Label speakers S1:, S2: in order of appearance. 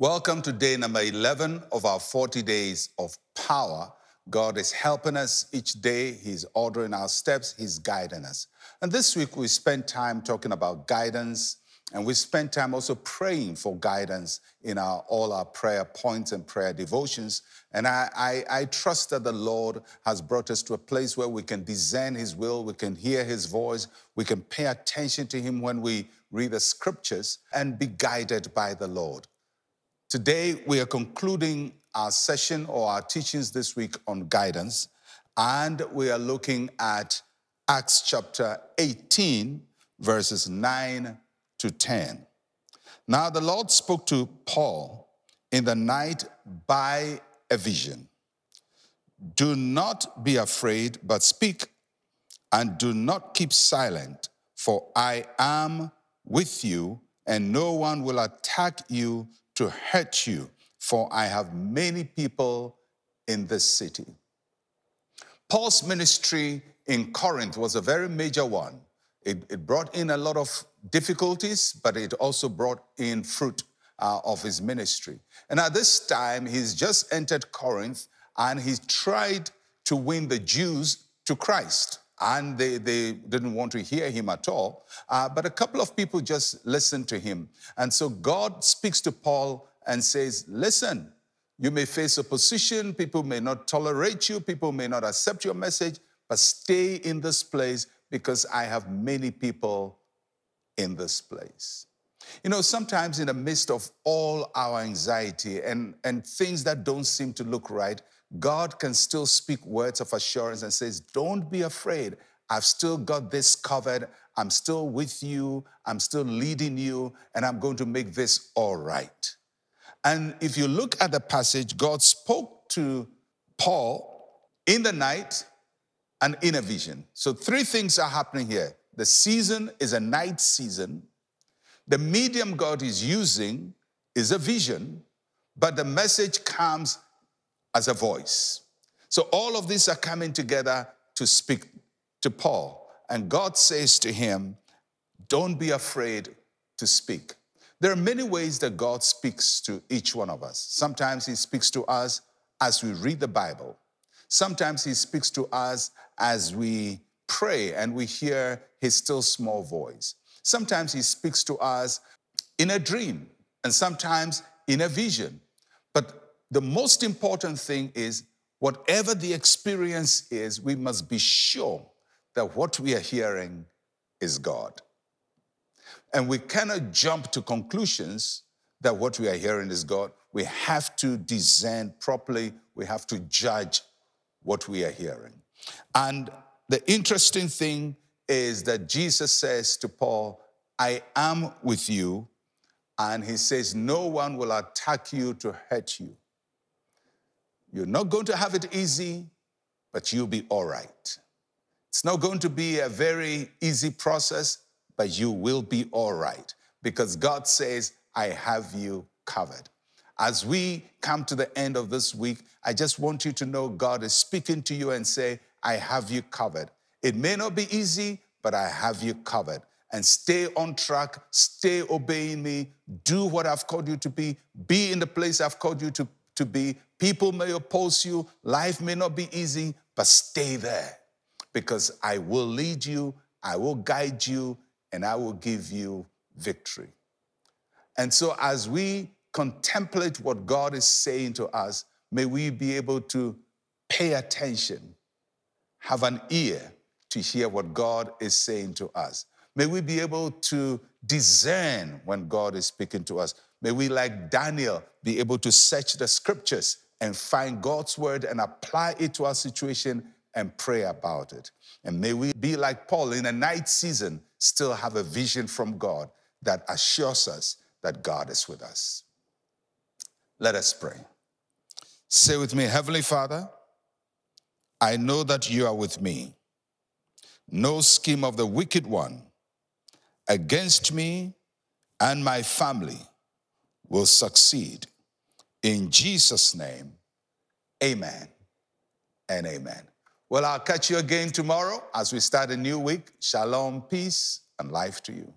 S1: Welcome to day number 11 of our 40 days of power. God is helping us each day. He's ordering our steps, He's guiding us. And this week we spent time talking about guidance, and we spent time also praying for guidance in our, all our prayer points and prayer devotions. And I, I, I trust that the Lord has brought us to a place where we can discern His will, we can hear His voice, we can pay attention to Him when we read the scriptures, and be guided by the Lord. Today, we are concluding our session or our teachings this week on guidance, and we are looking at Acts chapter 18, verses 9 to 10. Now, the Lord spoke to Paul in the night by a vision. Do not be afraid, but speak, and do not keep silent, for I am with you, and no one will attack you to hurt you, for I have many people in this city. Paul's ministry in Corinth was a very major one. It, it brought in a lot of difficulties, but it also brought in fruit uh, of his ministry. And at this time, he's just entered Corinth and he's tried to win the Jews to Christ and they, they didn't want to hear him at all. Uh, but a couple of people just listened to him. And so God speaks to Paul and says, Listen, you may face opposition, people may not tolerate you, people may not accept your message, but stay in this place because I have many people in this place. You know, sometimes in the midst of all our anxiety and, and things that don't seem to look right, God can still speak words of assurance and says, Don't be afraid. I've still got this covered. I'm still with you. I'm still leading you, and I'm going to make this all right. And if you look at the passage, God spoke to Paul in the night and in a vision. So, three things are happening here. The season is a night season. The medium God is using is a vision, but the message comes as a voice. So all of these are coming together to speak to Paul. And God says to him, Don't be afraid to speak. There are many ways that God speaks to each one of us. Sometimes He speaks to us as we read the Bible, sometimes He speaks to us as we pray and we hear His still small voice. Sometimes He speaks to us in a dream, and sometimes in a vision. But the most important thing is whatever the experience is, we must be sure that what we are hearing is God. And we cannot jump to conclusions that what we are hearing is God. We have to discern properly, we have to judge what we are hearing. And the interesting thing is that Jesus says to Paul, I am with you. And he says, No one will attack you to hurt you. You're not going to have it easy, but you'll be all right. It's not going to be a very easy process, but you will be all right because God says, I have you covered. As we come to the end of this week, I just want you to know God is speaking to you and say, I have you covered. It may not be easy, but I have you covered. And stay on track, stay obeying me, do what I've called you to be, be in the place I've called you to, to be, People may oppose you, life may not be easy, but stay there because I will lead you, I will guide you, and I will give you victory. And so, as we contemplate what God is saying to us, may we be able to pay attention, have an ear to hear what God is saying to us. May we be able to discern when God is speaking to us. May we, like Daniel, be able to search the scriptures and find God's word and apply it to our situation and pray about it. And may we be like Paul in a night season, still have a vision from God that assures us that God is with us. Let us pray. Say with me, Heavenly Father, I know that you are with me. No scheme of the wicked one against me and my family will succeed. In Jesus' name, amen and amen. Well, I'll catch you again tomorrow as we start a new week. Shalom, peace, and life to you.